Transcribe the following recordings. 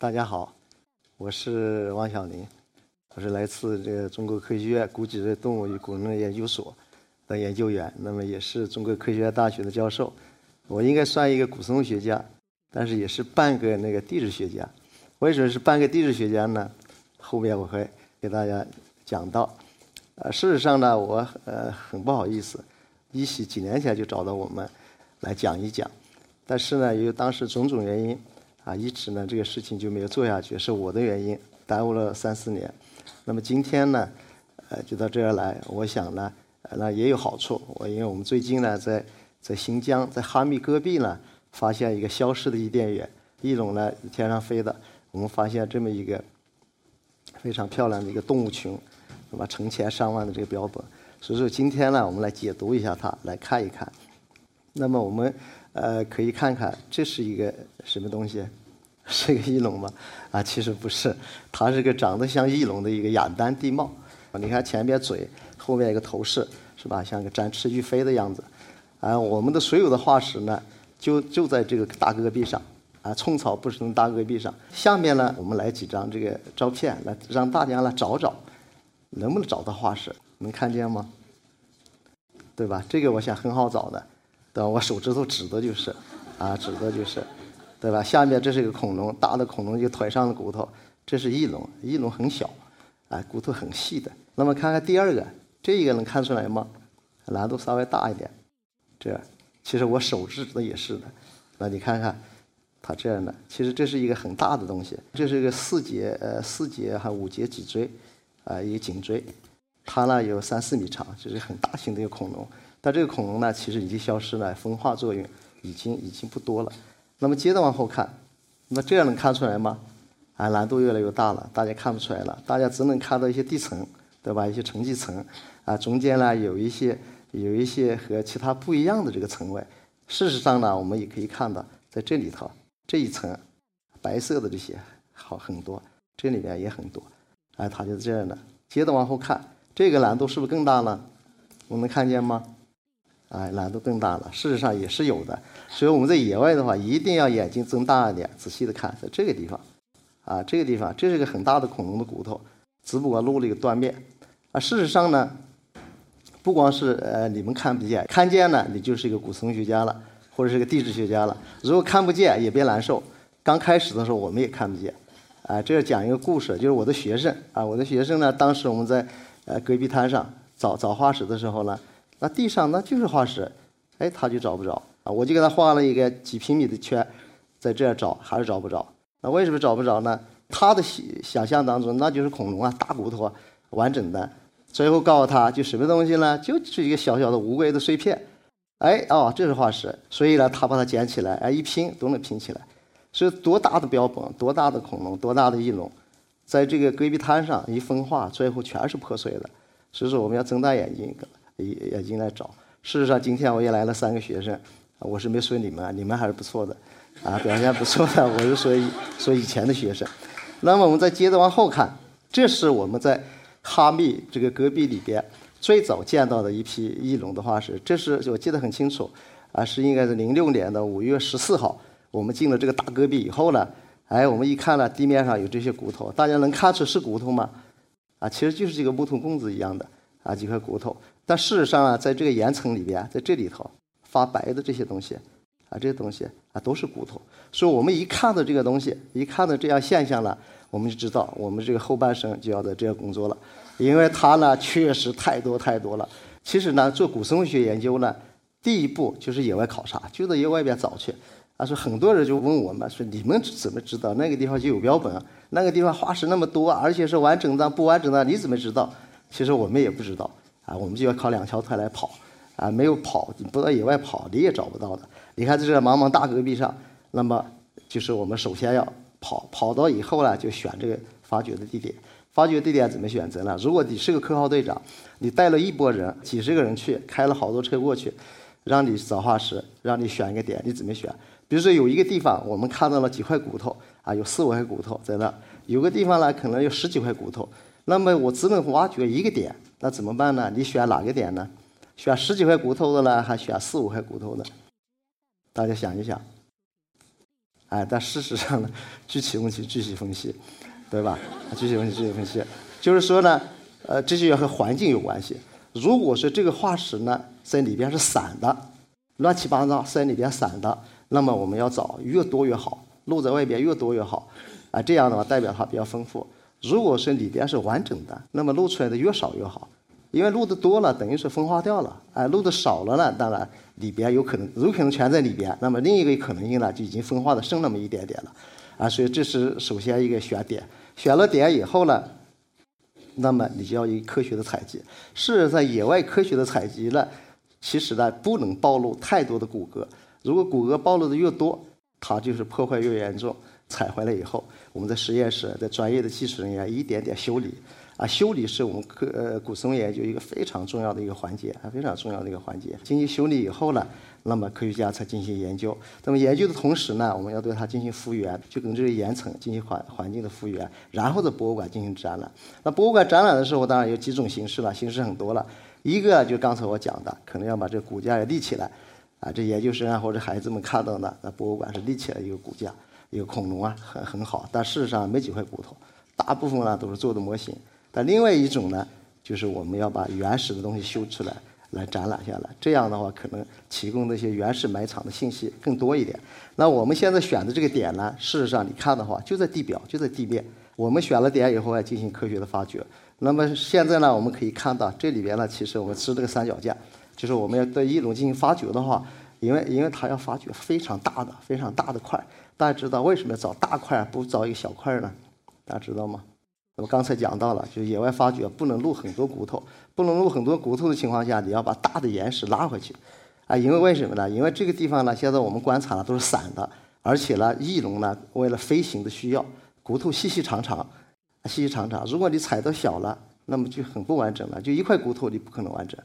大家好，我是王小林，我是来自这个中国科学院古脊椎动物与古人类研究所的研究员，那么也是中国科学院大学的教授。我应该算一个古生物学家，但是也是半个那个地质学家。为什么是半个地质学家呢？后面我会给大家讲到。呃，事实上呢，我呃很不好意思，一起几年前就找到我们来讲一讲，但是呢，由于当时种种原因。啊，一直呢这个事情就没有做下去，是我的原因，耽误了三四年。那么今天呢，呃，就到这儿来，我想呢，呃那也有好处。我因为我们最近呢，在在新疆，在哈密戈壁呢，发现一个消失的伊甸园，一种呢天上飞的，我们发现这么一个非常漂亮的一个动物群，那么成千上万的这个标本。所以说今天呢，我们来解读一下它，来看一看。那么我们。呃，可以看看这是一个什么东西？是一个翼龙吗？啊，其实不是，它是个长得像翼龙的一个雅丹地貌。你看前边嘴，后面一个头饰，是吧？像个展翅欲飞的样子。啊，我们的所有的化石呢，就就在这个大戈壁上，啊，寸草不生大戈壁上。下面呢，我们来几张这个照片，来让大家来找找，能不能找到化石？能看见吗？对吧？这个我想很好找的。对吧？我手指头指的就是，啊，指的就是，对吧？下面这是一个恐龙，大的恐龙就腿上的骨头，这是翼龙，翼龙很小，啊，骨头很细的。那么看看第二个，这一个能看出来吗？难度稍微大一点，这其实我手指的也是的。那你看看，它这样的，其实这是一个很大的东西，这是一个四节呃四节还五节脊椎，啊，一个颈椎，它呢有三四米长，这是很大型的一个恐龙。但这个恐龙呢，其实已经消失了，分化作用已经已经不多了。那么接着往后看，那这样能看出来吗？啊，难度越来越大了，大家看不出来了，大家只能看到一些地层，对吧？一些沉积层，啊，中间呢有一些有一些和其他不一样的这个层位。事实上呢，我们也可以看到，在这里头这一层白色的这些好很多，这里面也很多，哎，它就是这样的。接着往后看，这个难度是不是更大了？我们看见吗？哎，难度更大了。事实上也是有的，所以我们在野外的话，一定要眼睛睁大一点，仔细的看，在这个地方，啊，这个地方，这是一个很大的恐龙的骨头，只不过露了一个断面。啊，事实上呢，不光是呃你们看不见，看见了，你就是一个古生物学家了，或者是个地质学家了。如果看不见，也别难受。刚开始的时候，我们也看不见。啊，这要讲一个故事，就是我的学生啊，我的学生呢，当时我们在呃戈壁滩上找找化石的时候呢。那地上那就是化石，哎，他就找不着啊！我就给他画了一个几平米的圈，在这儿找还是找不着。那为什么找不着呢？他的想想象当中那就是恐龙啊，大骨头啊，完整的。最后告诉他就什么东西呢？就是一个小小的乌龟的碎片。哎，哦，这是化石。所以呢，他把它捡起来，哎，一拼都能拼起来。所以多大的标本，多大的恐龙，多大的翼龙，在这个戈壁滩上一分化，最后全是破碎的。所以说，我们要睁大眼睛。也也进来找。事实上，今天我也来了三个学生，我是没说你们，你们还是不错的，啊，表现不错的。我是说说以前的学生。那么我们再接着往后看，这是我们在哈密这个戈壁里边最早见到的一批翼龙的化石。这是我记得很清楚，啊，是应该是零六年的五月十四号，我们进了这个大戈壁以后呢，哎，我们一看呢，地面上有这些骨头，大家能看出是骨头吗？啊，其实就是这个木头棍子一样的啊，几块骨头。但事实上啊，在这个岩层里边，在这里头发白的这些东西，啊，这些东西啊都是骨头。所以我们一看到这个东西，一看到这样现象了，我们就知道我们这个后半生就要在这样工作了，因为它呢确实太多太多了。其实呢，做古生物学研究呢，第一步就是野外考察，就在野外边找去。啊，说很多人就问我们说，你们怎么知道那个地方就有标本？啊那个地方化石那么多，而且是完整的、不完整的，你怎么知道？其实我们也不知道。啊，我们就要靠两条腿来跑，啊，没有跑，你不到野外跑，你也找不到的。你看，在这茫茫大戈壁上，那么就是我们首先要跑，跑到以后呢，就选这个发掘的地点。发掘地点怎么选择呢？如果你是个科号队长，你带了一拨人，几十个人去，开了好多车过去，让你找化石，让你选一个点，你怎么选？比如说有一个地方，我们看到了几块骨头，啊，有四五块骨头在那；有个地方呢，可能有十几块骨头，那么我只能挖掘一个点。那怎么办呢？你选哪个点呢？选十几块骨头的呢，还选四五块骨头的？大家想一想。哎，但事实上呢，具体问题具体分析，对吧？具体问题具体分析，就是说呢，呃，这些要和环境有关系。如果说这个化石呢在里边是散的，乱七八糟在里边散的，那么我们要找越多越好，露在外边越多越好，啊，这样的话代表它比较丰富。如果是里边是完整的，那么露出来的越少越好，因为露的多了等于是分化掉了，哎，露的少了呢，当然里边有可能有可能全在里边，那么另一个可能性呢就已经分化的剩那么一点点了，啊，所以这是首先一个选点，选了点以后呢。那么你就要以科学的采集，是在野外科学的采集呢，其实呢不能暴露太多的骨骼。如果骨骼暴露的越多，它就是破坏越严重。采回来以后，我们在实验室的专业的技术人员一点点修理。啊，修理是我们科呃古生物研究一个非常重要的一个环节，啊非常重要的一个环节。进行修理以后呢，那么科学家才进行研究。那么研究的同时呢，我们要对它进行复原，就跟这个岩层进行环环境的复原，然后在博物馆进行展览。那博物馆展览的时候，当然有几种形式了，形式很多了。一个就刚才我讲的，可能要把这骨架要立起来，啊，这研究生啊或者孩子们看到的，那博物馆是立起来一个骨架，一个恐龙啊，很很好。但事实上没几块骨头，大部分呢都是做的模型。但另外一种呢，就是我们要把原始的东西修出来，来展览下来。这样的话，可能提供那些原始埋藏的信息更多一点。那我们现在选的这个点呢，事实上你看的话，就在地表，就在地面。我们选了点以后，要进行科学的发掘。那么现在呢，我们可以看到这里边呢，其实我们支这个三脚架，就是我们要对翼龙进行发掘的话，因为因为它要发掘非常大的、非常大的块。大家知道为什么要找大块，不找一个小块呢？大家知道吗？我刚才讲到了，就野外发掘不能露很多骨头，不能露很多骨头的情况下，你要把大的岩石拉回去，啊，因为为什么呢？因为这个地方呢，现在我们观察了都是散的，而且呢，翼龙呢为了飞行的需要，骨头细细长长，细细长长，如果你踩到小了，那么就很不完整了，就一块骨头你不可能完整。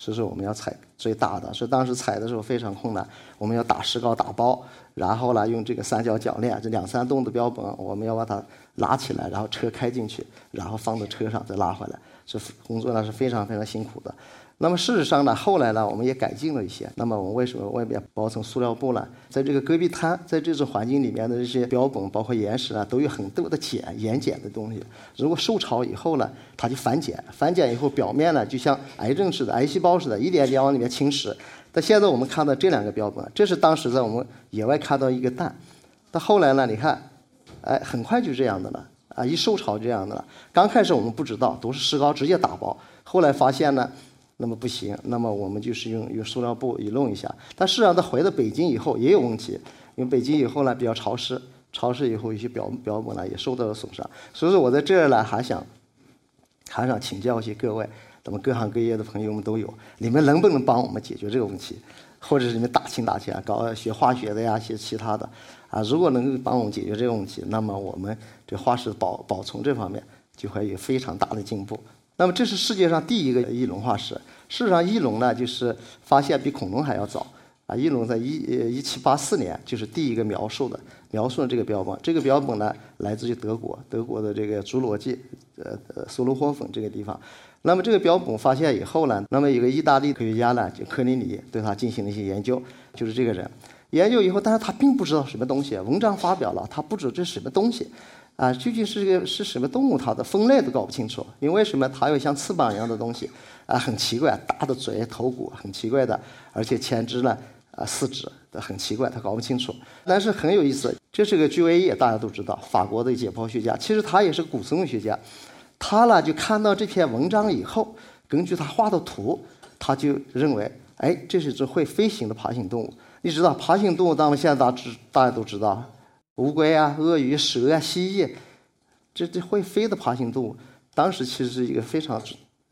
所以说我们要采最大的，所以当时采的时候非常困难。我们要打石膏打包，然后呢用这个三角铰链，这两三栋的标本，我们要把它拉起来，然后车开进去，然后放到车上再拉回来。这工作呢是非常非常辛苦的。那么事实上呢，后来呢，我们也改进了一些。那么我们为什么外面包层塑料布呢？在这个戈壁滩，在这种环境里面的这些标本，包括岩石啊，都有很多的碱、盐碱的东西。如果受潮以后呢，它就反碱，反碱以后表面呢，就像癌症似的、癌细胞似的，一点点往里面侵蚀。但现在我们看到这两个标本，这是当时在我们野外看到一个蛋。到后来呢，你看，哎，很快就这样的了啊！一受潮这样的了。刚开始我们不知道，都是石膏直接打包。后来发现呢。那么不行，那么我们就是用用塑料布一弄一下。但事实上，他回到北京以后也有问题，因为北京以后呢比较潮湿，潮湿以后一些表表本呢也受到了损伤。所以说我在这儿呢还想还想请教一些各位，咱们各行各业的朋友们都有，你们能不能帮我们解决这个问题？或者是你们打听打听啊，搞学化学的呀，学其他的啊，如果能够帮我们解决这个问题，那么我们这化石保保存这方面就会有非常大的进步。那么这是世界上第一个翼龙化石。事实上，翼龙呢，就是发现比恐龙还要早。啊，翼龙在一呃一七八四年就是第一个描述的，描述了这个标本。这个标本呢，来自于德国，德国的这个侏罗纪，呃呃苏罗霍芬这个地方。那么这个标本发现以后呢，那么一个意大利科学家呢，就科林尼对他进行了一些研究，就是这个人研究以后，但是他并不知道什么东西，文章发表了，他不知这是什么东西。啊，究竟是个是什么动物？它的分类都搞不清楚。因为什么？它有像翅膀一样的东西，啊，很奇怪，大的嘴、头骨，很奇怪的，而且前肢呢，啊，四肢都很奇怪，他搞不清楚。但是很有意思，这是个居维叶，大家都知道，法国的解剖学家，其实他也是古生物学家。他呢就看到这篇文章以后，根据他画的图，他就认为，哎，这是只会飞行的爬行动物。你知道，爬行动物当然现在大知大家都知道。乌龟啊，鳄鱼、蛇啊，蜥蜴，这这会飞的爬行动物，当时其实是一个非常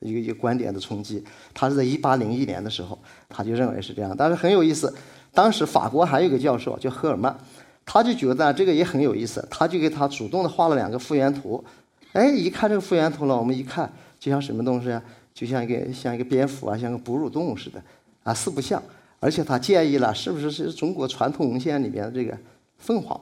一个一个观点的冲击。他是在一八零一年的时候，他就认为是这样。但是很有意思，当时法国还有个教授叫赫尔曼，他就觉得这个也很有意思，他就给他主动的画了两个复原图。哎，一看这个复原图了，我们一看就像什么东西啊？就像一个像一个蝙蝠啊，像个哺乳动物似的啊，四不像。而且他建议了，是不是是中国传统文献里面的这个凤凰？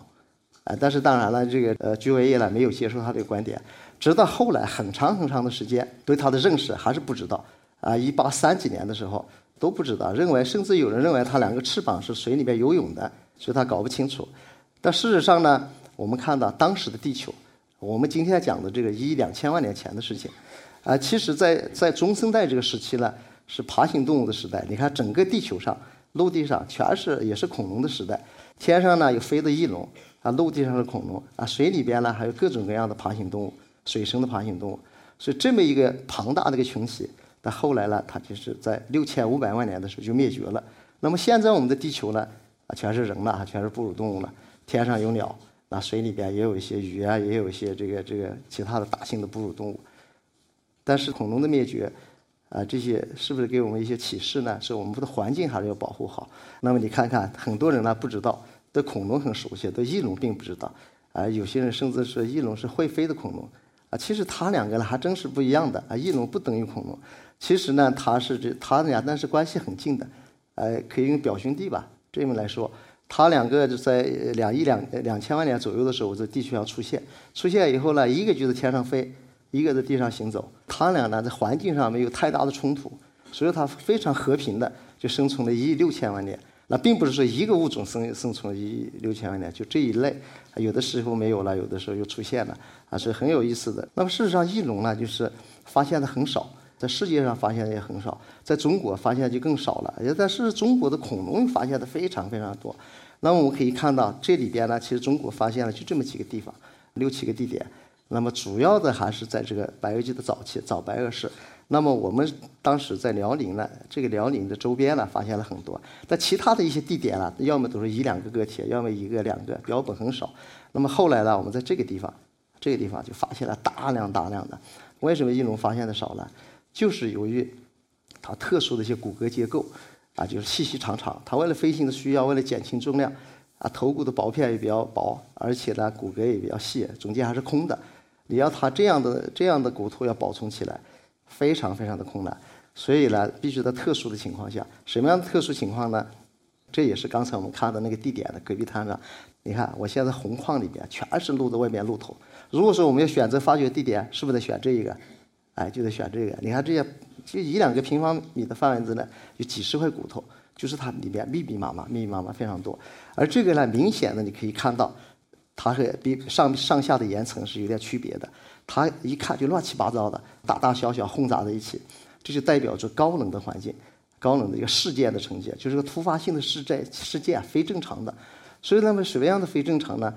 啊，但是当然了，这个呃居维叶呢没有接受他这个观点，直到后来很长很长的时间，对他的认识还是不知道。啊，一八三几年的时候都不知道，认为甚至有人认为他两个翅膀是水里面游泳的，所以他搞不清楚。但事实上呢，我们看到当时的地球，我们今天讲的这个一两千万年前的事情，啊，其实在在中生代这个时期呢，是爬行动物的时代。你看整个地球上，陆地上全是也是恐龙的时代，天上呢有飞的翼龙，啊，陆地上是恐龙，啊，水里边呢还有各种各样的爬行动物，水生的爬行动物。所以这么一个庞大的一个群体，但后来呢，它就是在六千五百万年的时候就灭绝了。那么现在我们的地球呢，啊，全是人了，全是哺乳动物了。天上有鸟，那水里边也有一些鱼啊，也有一些这个这个其他的大型的哺乳动物。但是恐龙的灭绝，啊，这些是不是给我们一些启示呢？是我们的环境还是要保护好？那么你看看，很多人呢不知道，对恐龙很熟悉，对翼龙并不知道。啊，有些人甚至说翼龙是会飞的恐龙。其实它两个呢还真是不一样的。啊，翼龙不等于恐龙，其实呢它是这它俩但是关系很近的，呃，可以用表兄弟吧这么来说。它两个就在两亿两两千万年左右的时候在地球上出现，出现以后呢，一个就在天上飞，一个在地上行走。它俩呢在环境上没有太大的冲突，所以它非常和平的就生存了一亿六千万年。那并不是说一个物种生生存了一亿六千万年，就这一类，有的时候没有了，有的时候又出现了，啊，是很有意思的。那么事实上，翼龙呢，就是发现的很少，在世界上发现的也很少，在中国发现就更少了。也但是中国的恐龙发现的非常非常多。那么我们可以看到，这里边呢，其实中国发现了就这么几个地方，六七个地点。那么主要的还是在这个白垩纪的早期，早白垩世。那么我们当时在辽宁呢，这个辽宁的周边呢，发现了很多。但其他的一些地点呢，要么都是一两个个体，要么一个两个，标本很少。那么后来呢，我们在这个地方，这个地方就发现了大量大量的。为什么翼龙发现的少呢？就是由于它特殊的一些骨骼结构，啊，就是细细长长。它为了飞行的需要，为了减轻重量，啊，头骨的薄片也比较薄，而且呢，骨骼也比较细，中间还是空的。你要它这样的这样的骨头要保存起来。非常非常的困难，所以呢，必须在特殊的情况下，什么样的特殊情况呢？这也是刚才我们看的那个地点的戈壁滩上。你看，我现在红框里边全是露在外面露头。如果说我们要选择发掘地点，是不是得选这一个？哎，就得选这个。你看这些，就一两个平方米的范围之内，有几十块骨头，就是它里边密密麻麻、密密麻麻非常多。而这个呢，明显的你可以看到，它和比上上下的岩层是有点区别的。它一看就乱七八糟的，大大小小混杂在一起，这就代表着高能的环境，高能的一个事件的呈现，就是个突发性的事件事件非正常的。所以，那么什么样的非正常呢？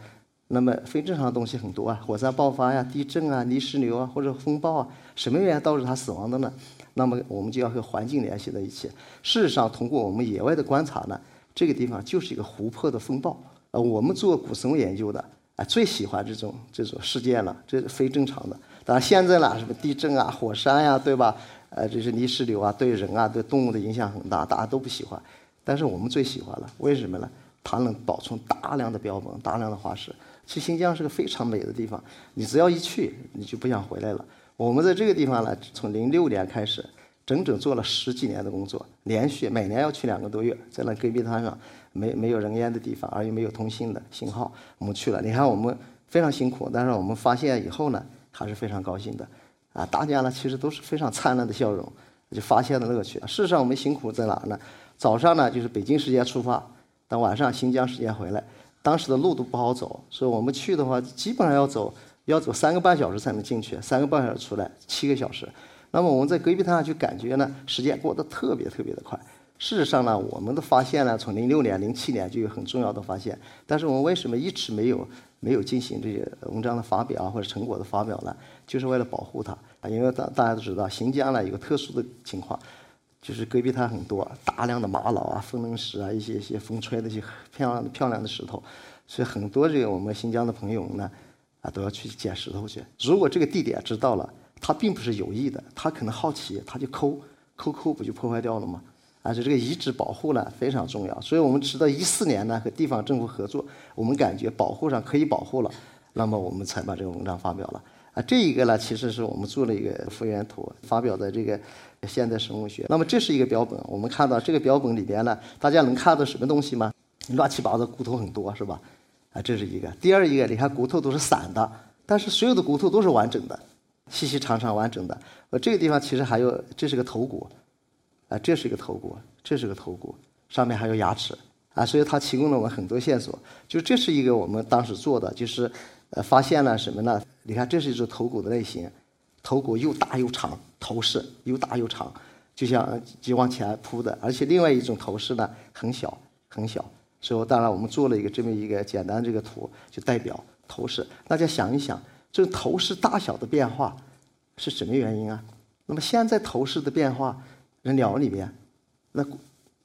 那么非正常的东西很多啊，火山爆发呀、地震啊、泥石流啊或者风暴啊，什么原因导致它死亡的呢？那么我们就要和环境联系在一起。事实上，通过我们野外的观察呢，这个地方就是一个湖泊的风暴。呃，我们做古生物研究的。啊，最喜欢这种这种事件了，这是非正常的。当然现在呢，什么地震啊、火山呀，对吧？呃，这是泥石流啊，对人啊、对动物的影响很大，大家都不喜欢。但是我们最喜欢了，为什么呢？它能保存大量的标本、大量的化石。其实新疆是个非常美的地方，你只要一去，你就不想回来了。我们在这个地方呢，从零六年开始，整整做了十几年的工作，连续每年要去两个多月，在那戈壁滩上。没没有人烟的地方，而又没有通信的信号，我们去了。你看我们非常辛苦，但是我们发现以后呢，还是非常高兴的。啊，大家呢其实都是非常灿烂的笑容，就发现了乐趣。事实上我们辛苦在哪呢？早上呢就是北京时间出发，到晚上新疆时间回来。当时的路都不好走，所以我们去的话基本上要走要走三个半小时才能进去，三个半小时出来，七个小时。那么我们在戈壁滩上就感觉呢，时间过得特别特别的快。事实上呢，我们的发现呢，从零六年、零七年就有很重要的发现，但是我们为什么一直没有没有进行这些文章的发表啊，或者成果的发表呢？就是为了保护它啊，因为大大家都知道，新疆呢有个特殊的情况，就是戈壁滩很多，大量的玛瑙啊、风棱石啊，一些一些风吹的一些漂亮的漂亮的石头，所以很多这个我们新疆的朋友呢，啊都要去捡石头去。如果这个地点知道了，他并不是有意的，他可能好奇，他就抠抠抠，不就破坏掉了吗？而且这个遗址保护呢非常重要，所以我们直到一四年呢和地方政府合作，我们感觉保护上可以保护了，那么我们才把这个文章发表了。啊，这一个呢其实是我们做了一个复原图，发表在这个《现代生物学》。那么这是一个标本，我们看到这个标本里边呢，大家能看到什么东西吗？乱七八糟骨头很多，是吧？啊，这是一个。第二一个，你看骨头都是散的，但是所有的骨头都是完整的，细细长长完整的。呃，这个地方其实还有，这是个头骨。啊，这是一个头骨，这是个头骨，上面还有牙齿，啊，所以它提供了我们很多线索。就这是一个我们当时做的，就是呃发现了什么呢？你看，这是一种头骨的类型，头骨又大又长，头饰又大又长，就像就往前扑的。而且另外一种头饰呢，很小很小。所以当然我们做了一个这么一个简单这个图，就代表头饰。大家想一想，这头饰大小的变化是什么原因啊？那么现在头饰的变化，那鸟里面，那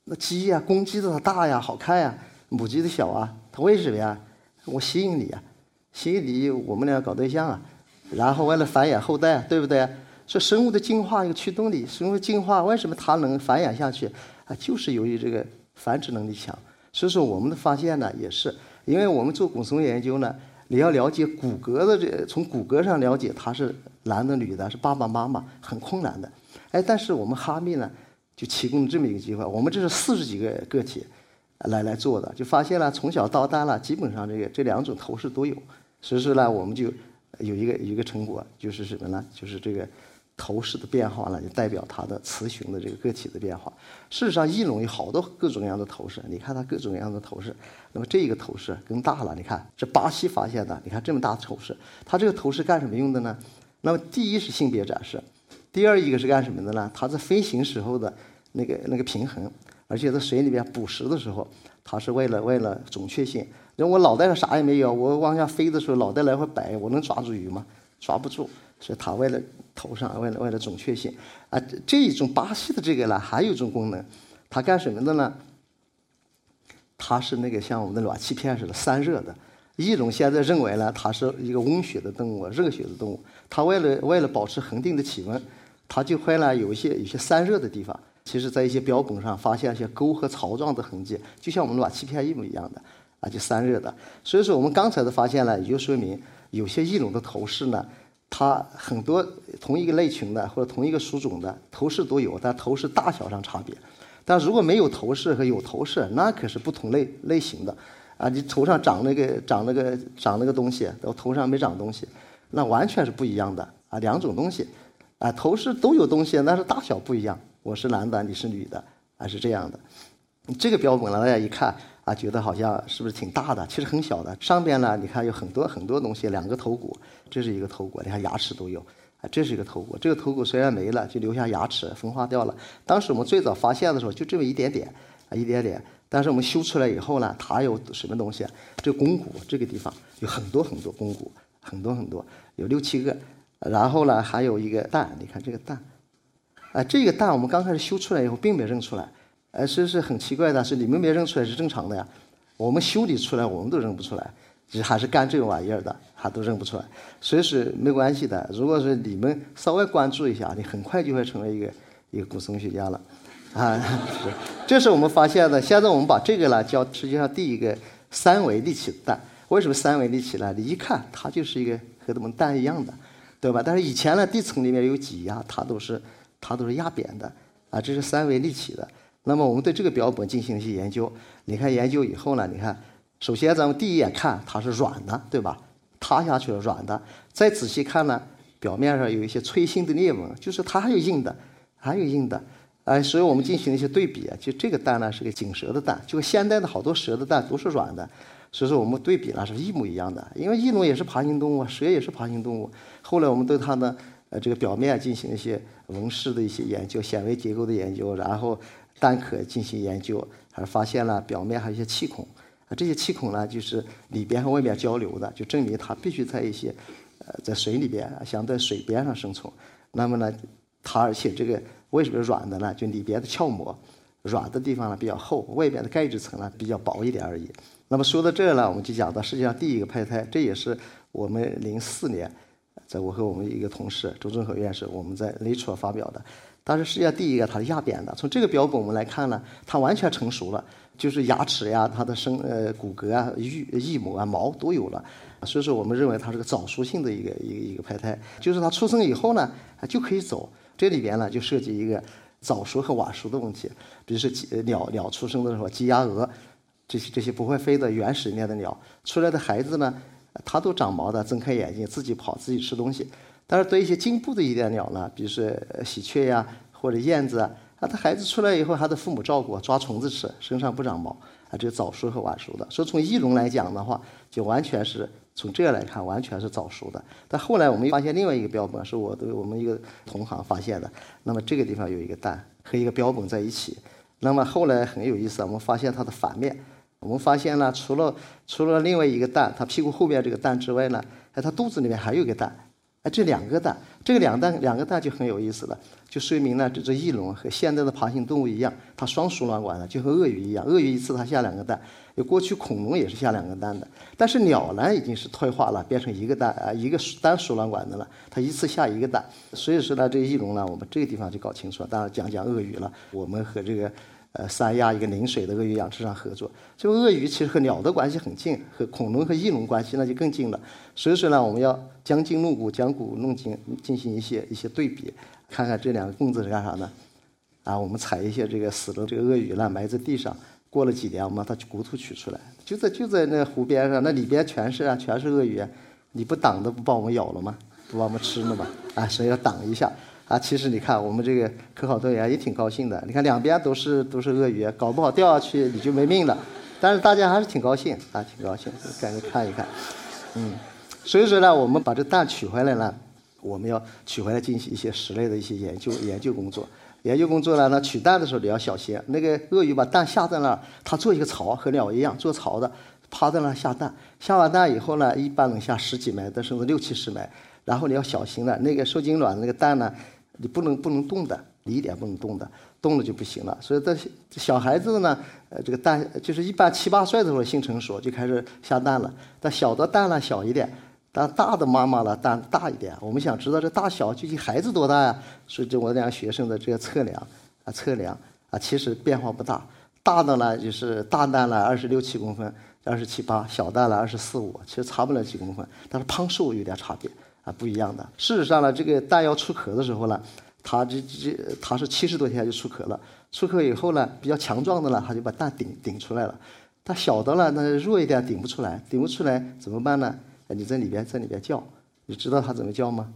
那鸡呀，公鸡的它大呀，好看呀，母鸡的小啊，它为什么呀？我吸引你呀，吸引你，我们俩搞对象啊，然后为了繁衍后代，对不对？所以生物的进化一个驱动力，生物进化为什么它能繁衍下去啊？就是由于这个繁殖能力强。所以说，我们的发现呢，也是因为我们做骨松研究呢，你要了解骨骼的这，从骨骼上了解它是男的女的，是爸爸妈妈，很困难的。哎，但是我们哈密呢，就提供了这么一个机会。我们这是四十几个个体来来做的，就发现了从小到大了，基本上这个这两种头饰都有。所以说呢，我们就有一个一个成果，就是什么呢？就是这个。头饰的变化呢，就代表它的雌雄的这个个体的变化。事实上，翼龙有好多各种各样的头饰，你看它各种各样的头饰。那么这个头饰更大了，你看这巴西发现的，你看这么大的头饰，它这个头饰干什么用的呢？那么第一是性别展示，第二一个是干什么的呢？它在飞行时候的那个那个平衡，而且在水里面捕食的时候，它是为了为了准确性。那我脑袋上啥也没有，我往下飞的时候脑袋来回摆，我能抓住鱼吗？抓不住。所以它为了头上，为了为了准确性，啊，这一种巴西的这个呢，还有一种功能，它干什么的呢？它是那个像我们的暖气片似的散热的。翼龙现在认为呢，它是一个温血的动物，热血的动物。它为了为了保持恒定的体温，它就会呢有一些有些散热的地方。其实，在一些标本上发现一些沟和槽状的痕迹，就像我们暖气片一模一样的，啊，就散热的。所以说，我们刚才的发现呢，也就说明有些翼龙的头饰呢。它很多同一个类群的或者同一个属种的头饰都有，但头饰大小上差别。但如果没有头饰和有头饰，那可是不同类类型的。啊，你头上长那个长那个长那个东西，我头上没长东西，那完全是不一样的啊，两种东西。啊，头饰都有东西，但是大小不一样。我是男的，你是女的，啊是这样的。这个标本呢，大家一看。啊，觉得好像是不是挺大的？其实很小的。上边呢，你看有很多很多东西，两个头骨，这是一个头骨，你看牙齿都有。啊，这是一个头骨，这个头骨虽然没了，就留下牙齿分化掉了。当时我们最早发现的时候，就这么一点点，啊，一点点。但是我们修出来以后呢，它有什么东西？这肱骨这个地方有很多很多肱骨，很多很多，有六七个。然后呢，还有一个蛋，你看这个蛋，啊，这个蛋我们刚开始修出来以后，并没认出来。呃，是是很奇怪的，是你们没认出来是正常的呀。我们修理出来，我们都认不出来，只还是干这个玩意儿的，还都认不出来。所以是没关系的。如果是你们稍微关注一下，你很快就会成为一个一个古生物学家了，啊，这是我们发现的。现在我们把这个呢叫实际上第一个三维立体蛋。为什么三维立体呢？你一看它就是一个和我们蛋一样的，对吧？但是以前呢地层里面有挤压，它都是它都是压扁的，啊，这是三维立体的。那么我们对这个标本进行一些研究，你看研究以后呢，你看，首先咱们第一眼看它是软的，对吧？塌下去了，软的。再仔细看呢，表面上有一些脆性的裂纹，就是它还有硬的，还有硬的。哎，所以我们进行了一些对比啊，就这个蛋呢是个锦蛇的蛋，就现代的好多蛇的蛋都是软的，所以说我们对比呢是一模一样的。因为翼龙也是爬行动物，蛇也是爬行动物。后来我们对它的呃这个表面进行一些纹饰的一些研究，显微结构的研究，然后。蛋壳进行研究，还发现了表面还有一些气孔，啊，这些气孔呢，就是里边和外面交流的，就证明它必须在一些，呃，在水里边，想在水边上生存。那么呢，它而且这个为什么软的呢？就里边的鞘膜软的地方呢比较厚，外边的钙质层呢比较薄一点而已。那么说到这儿呢，我们就讲到世界上第一个胚胎，这也是我们零四年，在我和我们一个同事周正和院士，我们在 Nature 发表的。但是世界上第一个，它是压扁的。从这个标本我们来看呢，它完全成熟了，就是牙齿呀、它的生呃骨骼啊、翼翼膜啊、毛都有了。所以说，我们认为它是个早熟性的一个一个一个胚胎。就是它出生以后呢，就可以走。这里边呢，就涉及一个早熟和晚熟的问题。比如说鸡鸟鸟出生的时候，鸡鸭鹅这些这些不会飞的原始面的鸟出来的孩子呢，它都长毛的，睁开眼睛自己跑，自己吃东西。但是对一些进步的一点鸟呢，比如说喜鹊呀或者燕子啊，啊，它孩子出来以后还得父母照顾，抓虫子吃，身上不长毛，啊，啊，这早熟和晚熟的。所以从翼龙来讲的话，就完全是从这来看，完全是早熟的。但后来我们发现另外一个标本，是我的我们一个同行发现的。那么这个地方有一个蛋和一个标本在一起。那么后来很有意思，我们发现它的反面，我们发现了，除了除了另外一个蛋，它屁股后面这个蛋之外呢，哎，它肚子里面还有一个蛋。哎，这两个蛋，这个两蛋两个蛋就很有意思了，就说明呢，这只翼龙和现在的爬行动物一样，它双输卵管的，就和鳄鱼一样，鳄鱼一次它下两个蛋，有过去恐龙也是下两个蛋的，但是鸟呢已经是退化了，变成一个蛋啊，一个单输卵管的了，它一次下一个蛋，所以说呢，这个翼龙呢，我们这个地方就搞清楚了，当然讲讲鳄鱼了，我们和这个。呃，三亚一个临水的鳄鱼养殖场合作，这个鳄鱼其实和鸟的关系很近，和恐龙和翼龙关系那就更近了。所以说呢，我们要将筋弄骨，将骨弄筋，进行一些一些对比，看看这两个棍子是干啥呢？啊，我们采一些这个死的这个鳄鱼呢，埋在地上，过了几年，我们把它骨头取出来，就在就在那湖边上，那里边全是啊，全是鳄鱼，你不挡的不把我们咬了吗？不把我们吃了吗？啊，所以要挡一下。啊，其实你看，我们这个科考队员也挺高兴的。你看两边都是都是鳄鱼，搞不好掉下去你就没命了。但是大家还是挺高兴啊，挺高兴，赶紧看一看。嗯，所以说呢，我们把这蛋取回来呢，我们要取回来进行一些室内的一些研究研究工作。研究工作呢，那取蛋的时候你要小心。那个鳄鱼把蛋下在那儿，它做一个巢，和鸟一样做巢的，趴在那儿下蛋。下完蛋以后呢，一般能下十几枚，但甚至六七十枚。然后你要小心了，那个受精卵那个蛋呢？你不能不能动的，你一点不能动的，动了就不行了。所以这小孩子呢，呃，这个蛋就是一般七八岁的时候性成熟就开始下蛋了。但小的蛋呢小一点，但大的妈妈了蛋大一点。我们想知道这大小具体孩子多大呀？所以这我两个学生的这个测量啊测量啊，其实变化不大。大的呢就是大蛋呢二十六七公分，二十七八；小蛋呢二十四五，其实差不了几公分，但是胖瘦有点差别。啊，不一样的。事实上呢，这个蛋要出壳的时候呢，它这这它是七十多天就出壳了。出壳以后呢，比较强壮的呢，它就把蛋顶顶出来了。它小的呢，那弱一点顶不出来，顶不出来怎么办呢？哎，你在里边在里边叫，你知道它怎么叫吗？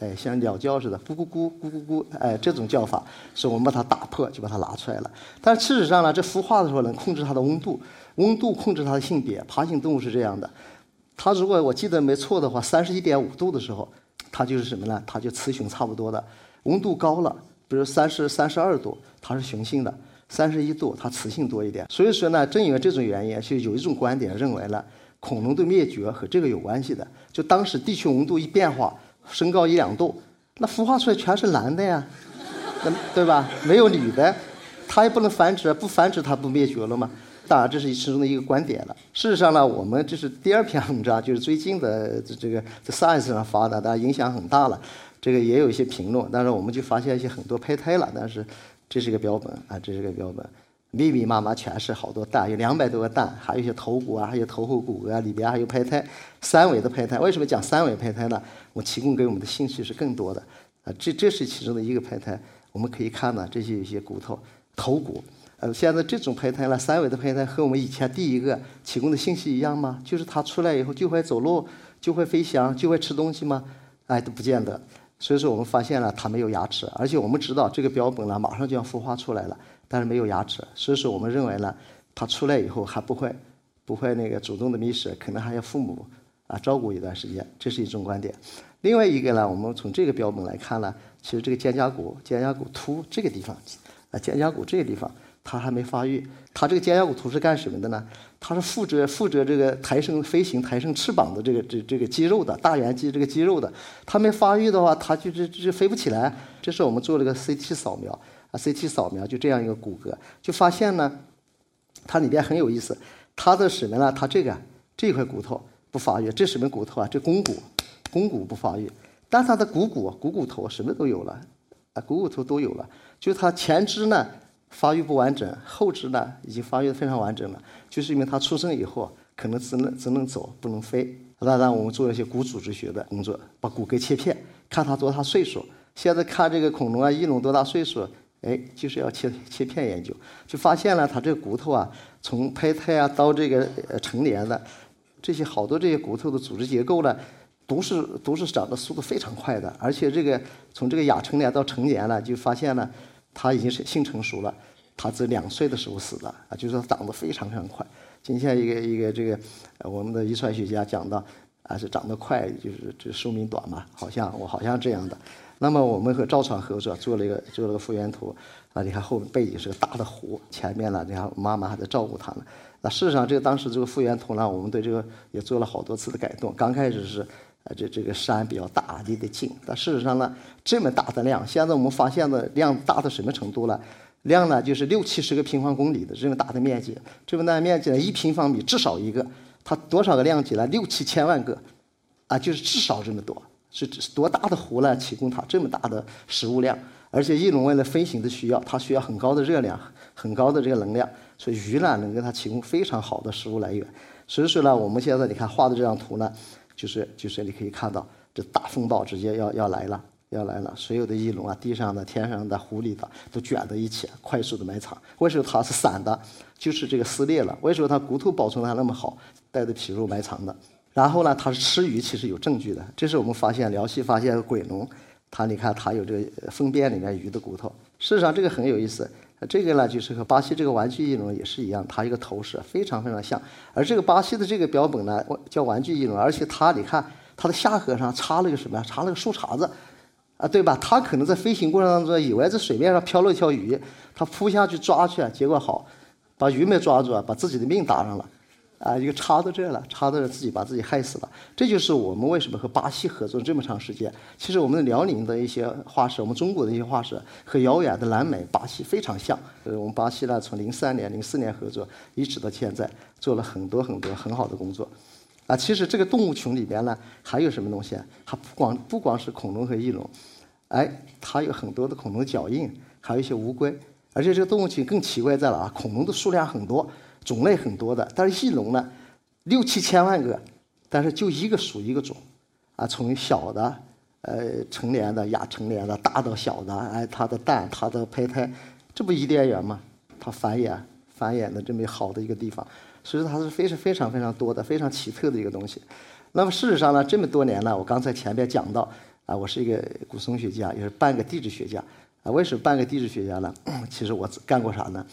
哎，像鸟叫似的，咕咕咕咕咕咕，哎，这种叫法，是我们把它打破，就把它拿出来了。但事实上呢，这孵化的时候能控制它的温度，温度控制它的性别。爬行动物是这样的。它如果我记得没错的话，三十一点五度的时候，它就是什么呢？它就雌雄差不多的。温度高了，比如三十三十二度，它是雄性的；三十一度，它雌性多一点。所以说呢，正因为这种原因，就有一种观点认为呢，恐龙的灭绝和这个有关系的。就当时地球温度一变化，升高一两度，那孵化出来全是男的呀，对吧？没有女的，它也不能繁殖，不繁殖它不灭绝了吗？当然，这是其中的一个观点了。事实上呢，我们这是第二篇文章，就是最近的这个在 Science 上发的，当然影响很大了。这个也有一些评论，但是我们就发现一些很多胚胎了。但是这是一个标本啊，这是一个标本，密密麻麻全是好多蛋，有两百多个蛋，还有一些头骨啊，还有头后骨啊，里边还有胚胎，三维的胚胎。为什么讲三维胚胎呢？我提供给我们的信息是更多的啊。这这是其中的一个胚胎，我们可以看到这些有些骨头、头骨。呃，现在这种胚胎呢，三维的胚胎和我们以前第一个提供的信息一样吗？就是它出来以后就会走路，就会飞翔，就会吃东西吗？哎，都不见得。所以说我们发现了它没有牙齿，而且我们知道这个标本呢马上就要孵化出来了，但是没有牙齿。所以说我们认为呢，它出来以后还不会不会那个主动的觅食，可能还要父母啊照顾一段时间，这是一种观点。另外一个呢，我们从这个标本来看呢，其实这个肩胛骨肩胛骨突这个地方啊，肩胛骨这个地方。它还没发育，它这个肩胛骨突是干什么的呢？它是负责负责这个抬升飞行、抬升翅膀的这个这这个肌肉的大圆肌这个肌肉的。它没发育的话，它就是就飞不起来。这是我们做了个 CT 扫描啊，CT 扫描就这样一个骨骼，就发现呢，它里边很有意思。它的什么呢？它这个这块骨头不发育，这什么骨头啊？这肱骨，肱骨不发育，但它的股骨、股骨头什么都有了啊，股骨头都有了，就它前肢呢。发育不完整，后肢呢已经发育的非常完整了，就是因为它出生以后可能只能只能走，不能飞。那让，我们做了一些骨组织学的工作，把骨骼切片，看它多大岁数。现在看这个恐龙啊、翼龙多大岁数，哎，就是要切切片研究，就发现了它这个骨头啊，从胚胎啊到这个呃成年的，这些好多这些骨头的组织结构呢，都是都是长得速度非常快的，而且这个从这个亚成年到成年了，就发现了。他已经是性成熟了，他只两岁的时候死的啊，就是说长得非常非常快。今天一个一个这个我们的遗传学家讲到啊，是长得快就是这寿命短嘛，好像我好像这样的。那么我们和赵传合作做了一个做了个复原图啊，你看后背景是个大的湖，前面呢，你看妈妈还在照顾他呢。那事实上，这个当时这个复原图呢，我们对这个也做了好多次的改动。刚开始是啊这这个山比较大，离得近。但事实上呢，这么大的量，现在我们发现的量大到什么程度了？量呢就是六七十个平方公里的这么大的面积，这么大的面积呢，一平方米至少一个，它多少个量级呢？六七千万个，啊，就是至少这么多。是多大的湖呢？提供它这么大的食物量，而且翼龙为了飞行的需要，它需要很高的热量，很高的这个能量，所以鱼呢能给它提供非常好的食物来源。所以说呢，我们现在你看画的这张图呢，就是就是你可以看到，这大风暴直接要要来了，要来了，所有的翼龙啊，地上的、天上的、湖里的都卷在一起，快速的埋藏。为什么它是散的？就是这个撕裂了。为什么它骨头保存的还那么好，带着皮肉埋藏的？然后呢，它是吃鱼，其实有证据的。这是我们发现辽西发现的鬼龙，它你看它有这个粪便里面鱼的骨头。事实上这个很有意思。这个呢就是和巴西这个玩具翼龙也是一样，它一个头饰非常非常像。而这个巴西的这个标本呢叫玩具翼龙，而且它你看它的下颌上插了个什么呀？插了个树杈子，啊对吧？它可能在飞行过程当中以为在水面上飘了一条鱼，它扑下去抓去，结果好，把鱼没抓住啊，把自己的命搭上了。啊，一个插到这了，插到这自己把自己害死了。这就是我们为什么和巴西合作这么长时间。其实我们的辽宁的一些化石，我们中国的一些化石和遥远的南美、巴西非常像。呃，我们巴西呢，从零三年、零四年合作，一直到现在，做了很多很多很好的工作。啊，其实这个动物群里边呢，还有什么东西啊？它不光不光是恐龙和翼龙，哎，它有很多的恐龙脚印，还有一些乌龟。而且这个动物群更奇怪在了啊，恐龙的数量很多。种类很多的，但是翼龙呢，六七千万个，但是就一个属一个种，啊，从小的，呃，成年的、亚成年的，大到小的，哎，它的蛋、它的胚胎，这不伊甸园吗？它繁衍、繁衍的这么好的一个地方，所以说它是非常非常非常多的、非常奇特的一个东西。那么事实上呢，这么多年呢，我刚才前面讲到，啊，我是一个古松学家，也是半个地质学家，啊，为什么半个地质学家呢？其实我干过啥呢？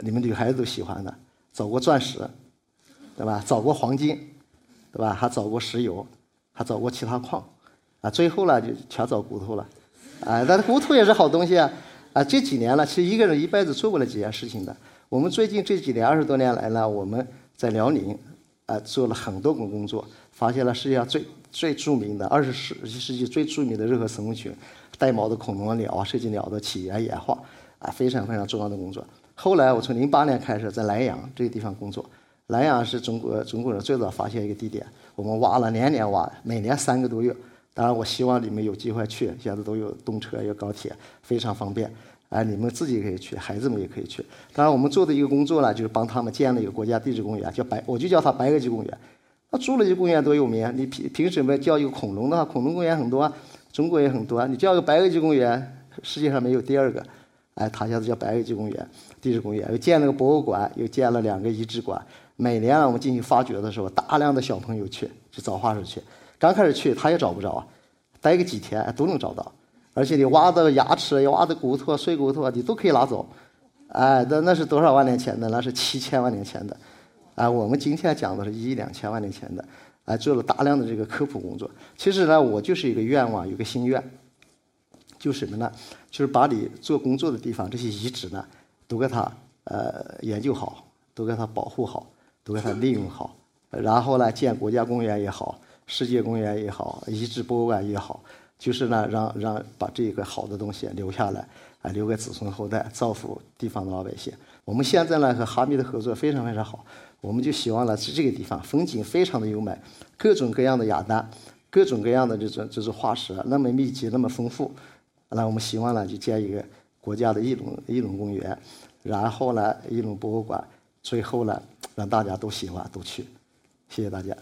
你们女孩子都喜欢的。找过钻石，对吧？找过黄金，对吧？还找过石油，还找过其他矿，啊，最后呢就全找骨头了，啊，但是骨头也是好东西啊，啊，这几年了，其实一个人一辈子做不了几件事情的。我们最近这几年二十多年来呢，我们在辽宁，啊，做了很多工工作，发现了世界上最最著名的二十世世纪最著名的任何生物群，带毛的恐龙、鸟啊、涉及鸟的起源演化，啊，非常非常重要的工作。后来我从零八年开始在莱阳这个地方工作，莱阳是中国中国人最早发现一个地点，我们挖了年年挖，每年三个多月。当然我希望你们有机会去，现在都有动车有高铁，非常方便。哎，你们自己可以去，孩子们也可以去。当然我们做的一个工作呢，就是帮他们建了一个国家地质公园，叫白，我就叫它白垩纪公园。那侏罗纪公园多有名，你凭凭什么叫一个恐龙的，恐龙公园很多，中国也很多，你叫个白垩纪公园，世界上没有第二个。哎，它现在叫白垩纪公园、地质公园，又建了个博物馆，又建了两个遗址馆。每年我们进行发掘的时候，大量的小朋友去去找化石去。刚开始去他也找不着啊，待个几天都能找到。而且你挖的牙齿、挖的骨头、碎骨头啊，你都可以拿走。哎，那那是多少万年前的？那是七千万年前的。哎，我们今天讲的是一两千万年前的。哎，做了大量的这个科普工作。其实呢，我就是一个愿望，有个心愿。就什么呢？就是把你做工作的地方这些遗址呢，都给它呃研究好，都给它保护好，都给它利用好。然后呢，建国家公园也好，世界公园也好，遗址博物馆也好，就是呢，让让把这个好的东西留下来，啊，留给子孙后代，造福地方的老百姓。我们现在呢和哈密的合作非常非常好，我们就希望呢是这个地方风景非常的优美，各种各样的亚丹，各种各样的这种这种化石那么密集，那么丰富。那我们希望呢，就建一个国家的翼龙翼龙公园，然后呢，翼龙博物馆，最后呢，让大家都喜欢都去，谢谢大家。